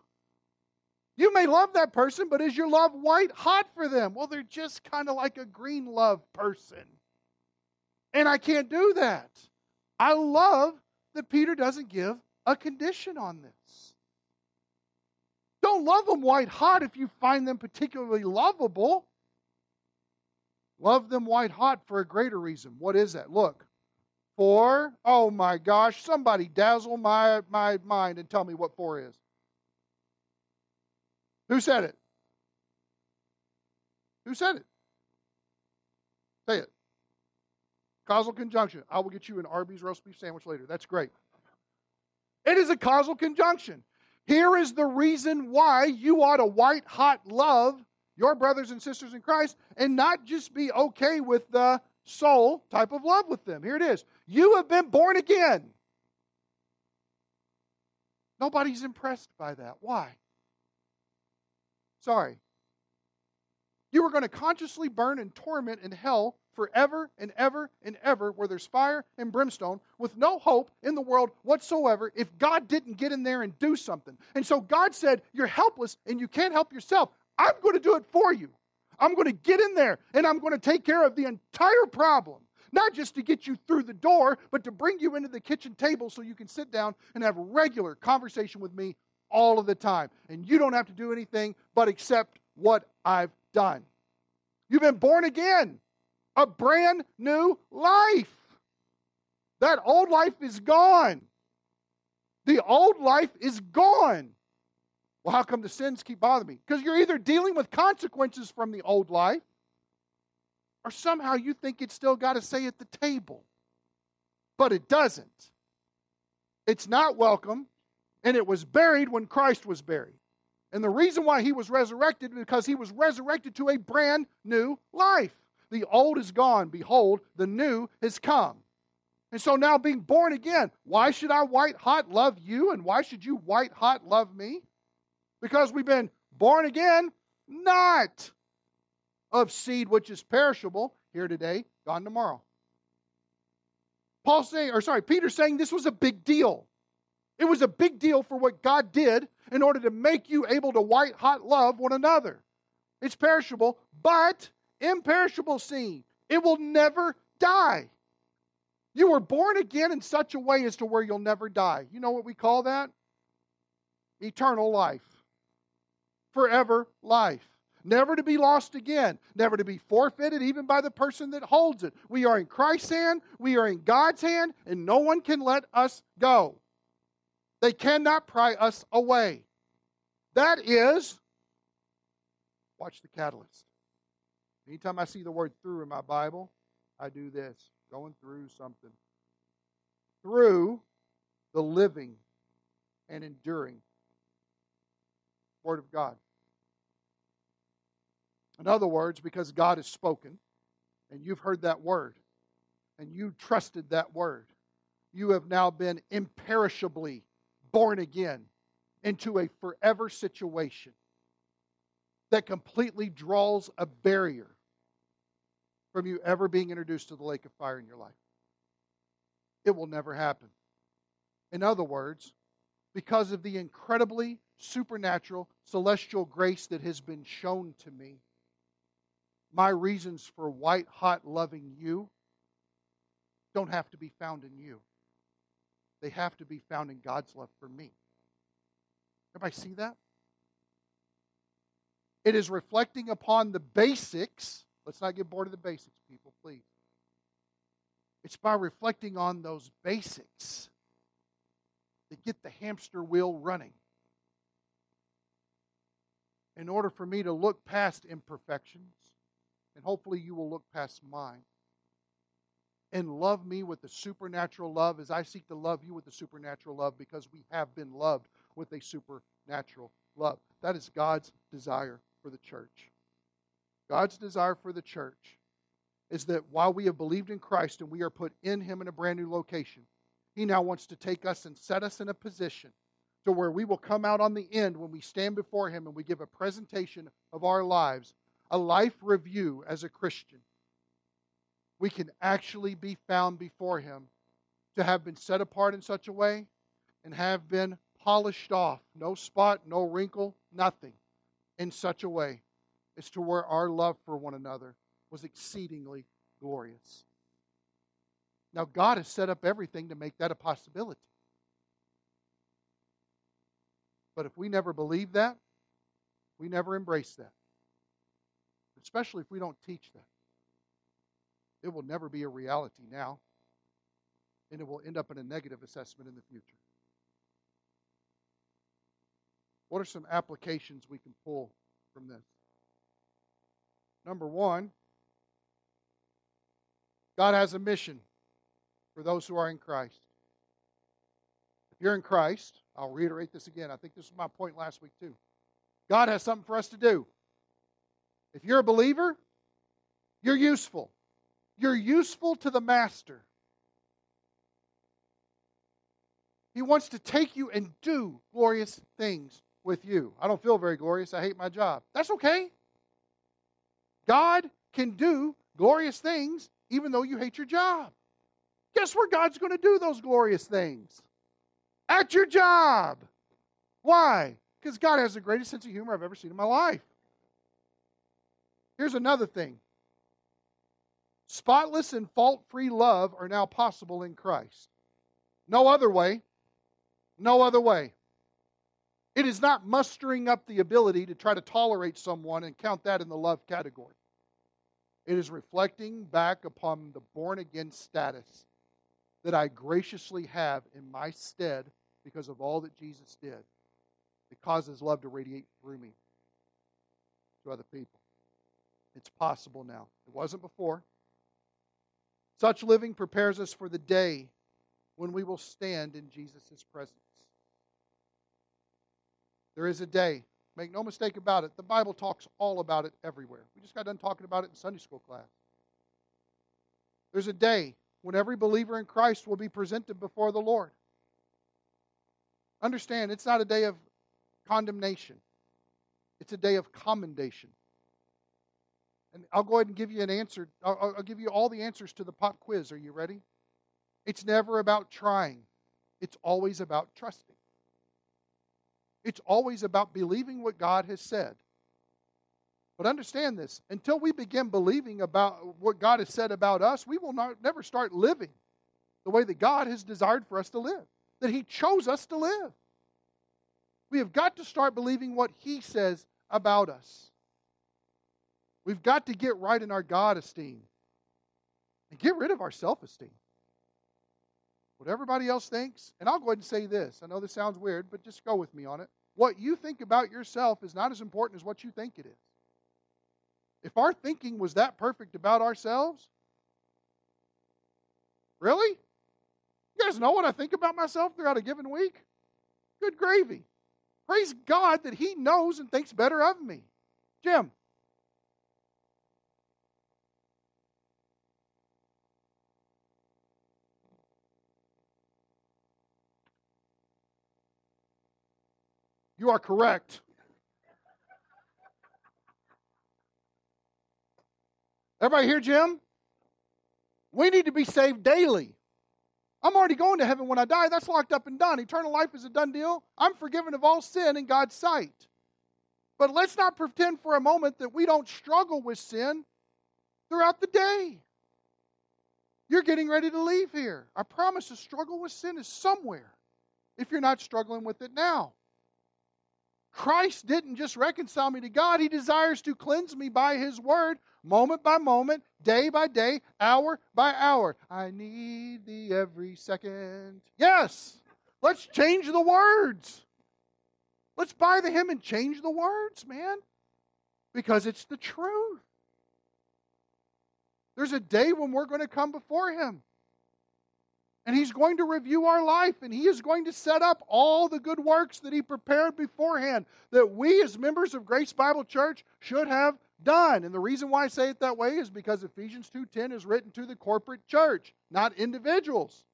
You may love that person, but is your love white hot for them? Well, they're just kind of like a green love person. And I can't do that. I love that Peter doesn't give a condition on this. Don't love them white hot if you find them particularly lovable. Love them white hot for a greater reason. What is that? Look. For, oh my gosh, somebody dazzle my, my mind and tell me what for is. Who said it? Who said it? Say it. Causal conjunction. I will get you an Arby's roast beef sandwich later. That's great. It is a causal conjunction. Here is the reason why you ought to white hot love your brothers and sisters in Christ and not just be okay with the soul type of love with them. Here it is. You have been born again. Nobody's impressed by that. Why? Sorry. You are going to consciously burn in torment in hell forever and ever and ever, where there's fire and brimstone, with no hope in the world whatsoever if God didn't get in there and do something. And so God said, You're helpless and you can't help yourself. I'm going to do it for you. I'm going to get in there and I'm going to take care of the entire problem. Not just to get you through the door, but to bring you into the kitchen table so you can sit down and have regular conversation with me all of the time. And you don't have to do anything but accept what I've done. You've been born again, a brand new life. That old life is gone. The old life is gone. Well, how come the sins keep bothering me? Because you're either dealing with consequences from the old life, or somehow you think it's still got to say at the table. But it doesn't. It's not welcome and it was buried when Christ was buried. And the reason why he was resurrected because he was resurrected to a brand new life. The old is gone, behold, the new has come. And so now being born again, why should I white hot love you and why should you white hot love me? Because we've been born again, not of seed which is perishable, here today, gone tomorrow. Paul saying, or sorry, Peter saying this was a big deal. It was a big deal for what God did in order to make you able to white hot love one another. It's perishable, but imperishable seed. It will never die. You were born again in such a way as to where you'll never die. You know what we call that? Eternal life. Forever life. Never to be lost again, never to be forfeited even by the person that holds it. We are in Christ's hand, we are in God's hand, and no one can let us go. They cannot pry us away. That is, watch the catalyst. Anytime I see the word through in my Bible, I do this going through something. Through the living and enduring Word of God. In other words, because God has spoken and you've heard that word and you trusted that word, you have now been imperishably born again into a forever situation that completely draws a barrier from you ever being introduced to the lake of fire in your life. It will never happen. In other words, because of the incredibly supernatural, celestial grace that has been shown to me, my reasons for white hot loving you don't have to be found in you. They have to be found in God's love for me. Everybody see that? It is reflecting upon the basics. Let's not get bored of the basics, people, please. It's by reflecting on those basics that get the hamster wheel running. In order for me to look past imperfections, and hopefully you will look past mine and love me with the supernatural love as I seek to love you with the supernatural love because we have been loved with a supernatural love. That is God's desire for the church. God's desire for the church is that while we have believed in Christ and we are put in Him in a brand new location, He now wants to take us and set us in a position to where we will come out on the end when we stand before Him and we give a presentation of our lives a life review as a Christian, we can actually be found before Him to have been set apart in such a way and have been polished off, no spot, no wrinkle, nothing, in such a way as to where our love for one another was exceedingly glorious. Now, God has set up everything to make that a possibility. But if we never believe that, we never embrace that especially if we don't teach that. It will never be a reality now, and it will end up in a negative assessment in the future. What are some applications we can pull from this? Number one, God has a mission for those who are in Christ. If you're in Christ, I'll reiterate this again. I think this was my point last week, too. God has something for us to do. If you're a believer, you're useful. You're useful to the master. He wants to take you and do glorious things with you. I don't feel very glorious. I hate my job. That's okay. God can do glorious things even though you hate your job. Guess where God's going to do those glorious things? At your job. Why? Because God has the greatest sense of humor I've ever seen in my life. Here's another thing spotless and fault free love are now possible in Christ. No other way. No other way. It is not mustering up the ability to try to tolerate someone and count that in the love category. It is reflecting back upon the born again status that I graciously have in my stead because of all that Jesus did. It causes love to radiate through me to other people. It's possible now. It wasn't before. Such living prepares us for the day when we will stand in Jesus' presence. There is a day. Make no mistake about it. The Bible talks all about it everywhere. We just got done talking about it in Sunday school class. There's a day when every believer in Christ will be presented before the Lord. Understand, it's not a day of condemnation, it's a day of commendation. And I'll go ahead and give you an answer. I'll, I'll give you all the answers to the pop quiz. Are you ready? It's never about trying, it's always about trusting. It's always about believing what God has said. But understand this until we begin believing about what God has said about us, we will not, never start living the way that God has desired for us to live, that He chose us to live. We have got to start believing what He says about us. We've got to get right in our God esteem and get rid of our self esteem. What everybody else thinks, and I'll go ahead and say this. I know this sounds weird, but just go with me on it. What you think about yourself is not as important as what you think it is. If our thinking was that perfect about ourselves, really? You guys know what I think about myself throughout a given week? Good gravy. Praise God that He knows and thinks better of me. Jim. You are correct. Everybody here, Jim? We need to be saved daily. I'm already going to heaven when I die. That's locked up and done. Eternal life is a done deal. I'm forgiven of all sin in God's sight. But let's not pretend for a moment that we don't struggle with sin throughout the day. You're getting ready to leave here. I promise the struggle with sin is somewhere if you're not struggling with it now. Christ didn't just reconcile me to God, He desires to cleanse me by His word, moment by moment, day by day, hour by hour. I need thee every second. Yes, let's change the words. Let's buy the hymn and change the words, man, because it's the truth. There's a day when we're going to come before Him. And he's going to review our life and he is going to set up all the good works that he prepared beforehand that we as members of Grace Bible Church should have done. And the reason why I say it that way is because Ephesians 2:10 is written to the corporate church, not individuals.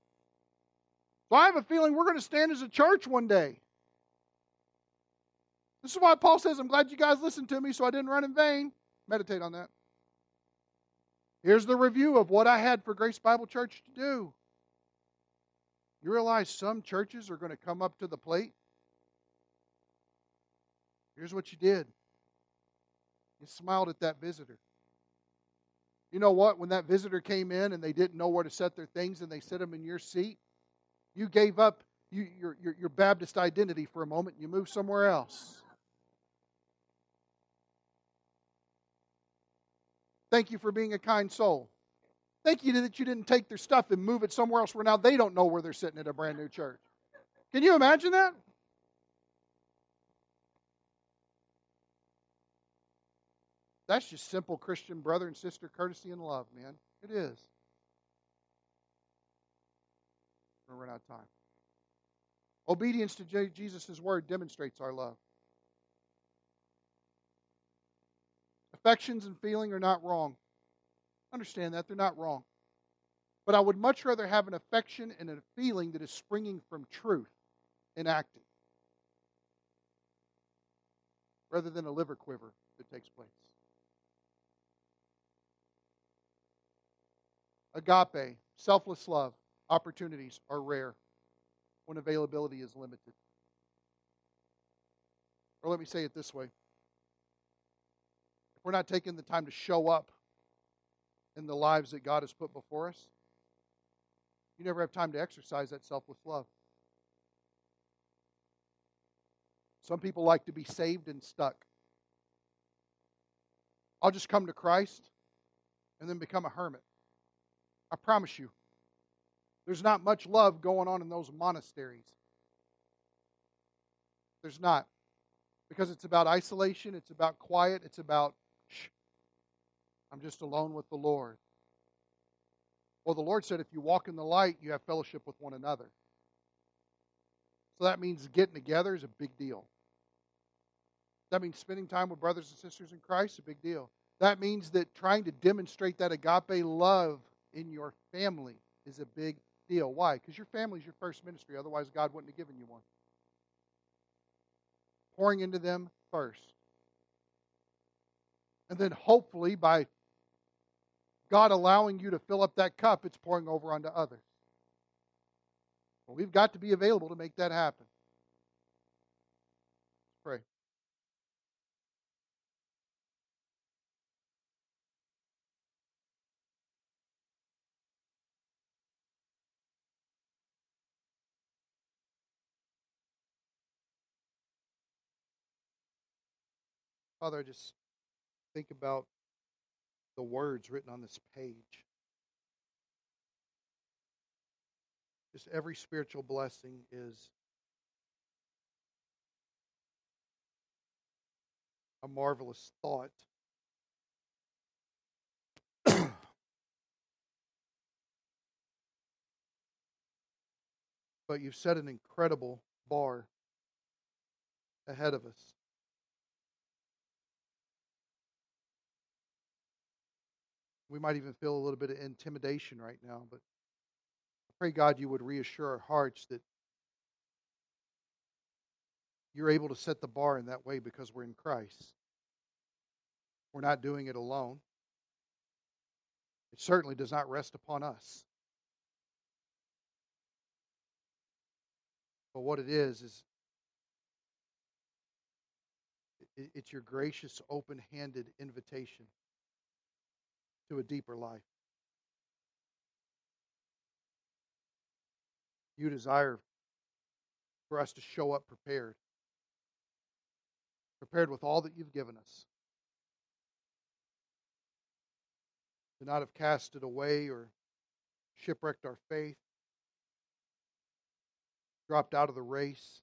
So I have a feeling we're going to stand as a church one day. This is why Paul says, I'm glad you guys listened to me so I didn't run in vain. Meditate on that. Here's the review of what I had for Grace Bible Church to do. You realize some churches are going to come up to the plate? Here's what you did you smiled at that visitor. You know what? When that visitor came in and they didn't know where to set their things and they set them in your seat, you gave up you, your, your, your Baptist identity for a moment and you moved somewhere else. Thank you for being a kind soul. Thank you that you didn't take their stuff and move it somewhere else where now they don't know where they're sitting at a brand new church. Can you imagine that? That's just simple Christian brother and sister courtesy and love, man. It is. We're running out of time. Obedience to Jesus' word demonstrates our love. Affections and feeling are not wrong. Understand that. They're not wrong. But I would much rather have an affection and a feeling that is springing from truth and acting rather than a liver quiver that takes place. Agape, selfless love, opportunities are rare when availability is limited. Or let me say it this way if we're not taking the time to show up in the lives that God has put before us, you never have time to exercise that selfless love. Some people like to be saved and stuck. I'll just come to Christ and then become a hermit. I promise you, there's not much love going on in those monasteries. There's not. Because it's about isolation, it's about quiet, it's about I'm just alone with the Lord. Well, the Lord said if you walk in the light, you have fellowship with one another. So that means getting together is a big deal. That means spending time with brothers and sisters in Christ, is a big deal. That means that trying to demonstrate that agape love in your family is a big deal. Why? Because your family is your first ministry. Otherwise, God wouldn't have given you one. Pouring into them first. And then hopefully by God allowing you to fill up that cup, it's pouring over onto others. We've got to be available to make that happen. Pray. Father, I just think about the words written on this page. Just every spiritual blessing is a marvelous thought. but you've set an incredible bar ahead of us. We might even feel a little bit of intimidation right now, but I pray, God, you would reassure our hearts that you're able to set the bar in that way because we're in Christ. We're not doing it alone. It certainly does not rest upon us. But what it is, is it's your gracious, open handed invitation to a deeper life. You desire for us to show up prepared, prepared with all that you've given us, to not have cast it away or shipwrecked our faith, dropped out of the race.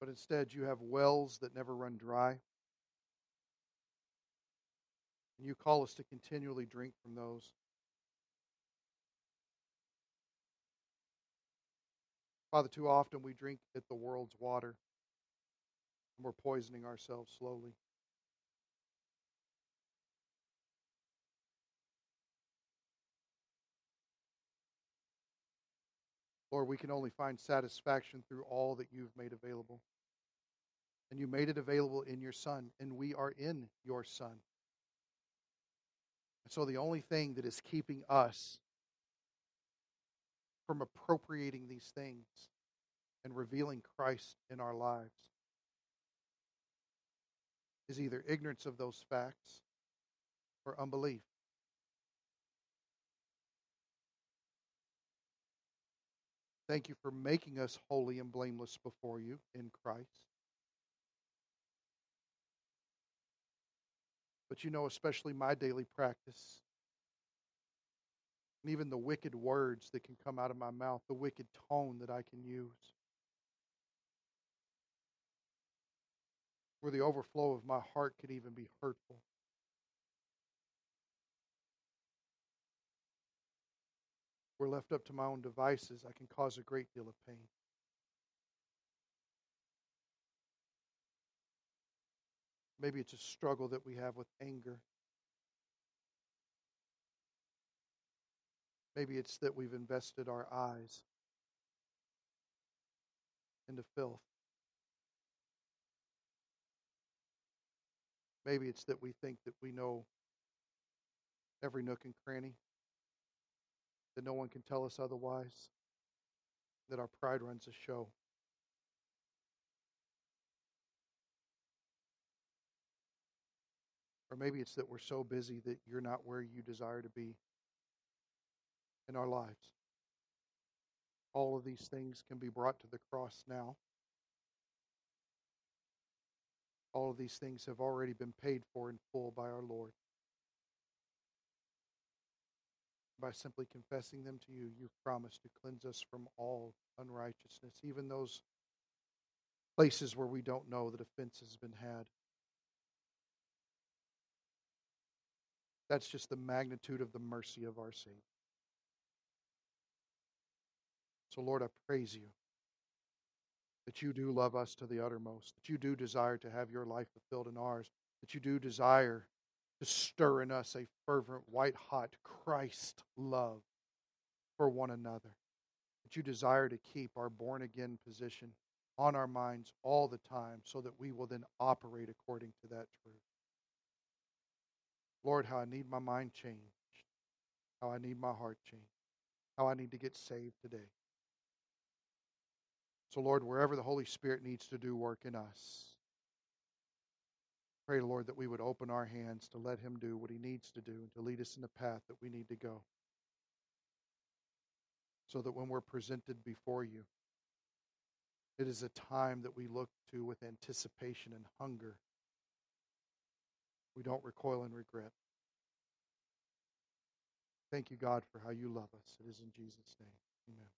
But instead, you have wells that never run dry. And you call us to continually drink from those. Father, too often we drink at the world's water and we're poisoning ourselves slowly. Lord, we can only find satisfaction through all that you've made available. And you made it available in your Son, and we are in your Son. And so the only thing that is keeping us from appropriating these things and revealing Christ in our lives is either ignorance of those facts or unbelief. Thank you for making us holy and blameless before you in Christ. But you know, especially my daily practice, and even the wicked words that can come out of my mouth, the wicked tone that I can use, where the overflow of my heart could even be hurtful. We're left up to my own devices, I can cause a great deal of pain. Maybe it's a struggle that we have with anger. Maybe it's that we've invested our eyes into filth. Maybe it's that we think that we know every nook and cranny, that no one can tell us otherwise, that our pride runs a show. Or maybe it's that we're so busy that you're not where you desire to be in our lives. All of these things can be brought to the cross now. All of these things have already been paid for in full by our Lord. By simply confessing them to you, you've promised to cleanse us from all unrighteousness, even those places where we don't know that offense has been had. That's just the magnitude of the mercy of our Savior. So, Lord, I praise you that you do love us to the uttermost, that you do desire to have your life fulfilled in ours, that you do desire to stir in us a fervent, white hot Christ love for one another, that you desire to keep our born again position on our minds all the time so that we will then operate according to that truth. Lord, how I need my mind changed, how I need my heart changed, how I need to get saved today. So, Lord, wherever the Holy Spirit needs to do work in us, pray, Lord, that we would open our hands to let Him do what He needs to do and to lead us in the path that we need to go. So that when we're presented before you, It is a time that we look to with anticipation and hunger. We don't recoil in regret. Thank you, God, for how you love us. It is in Jesus' name. Amen.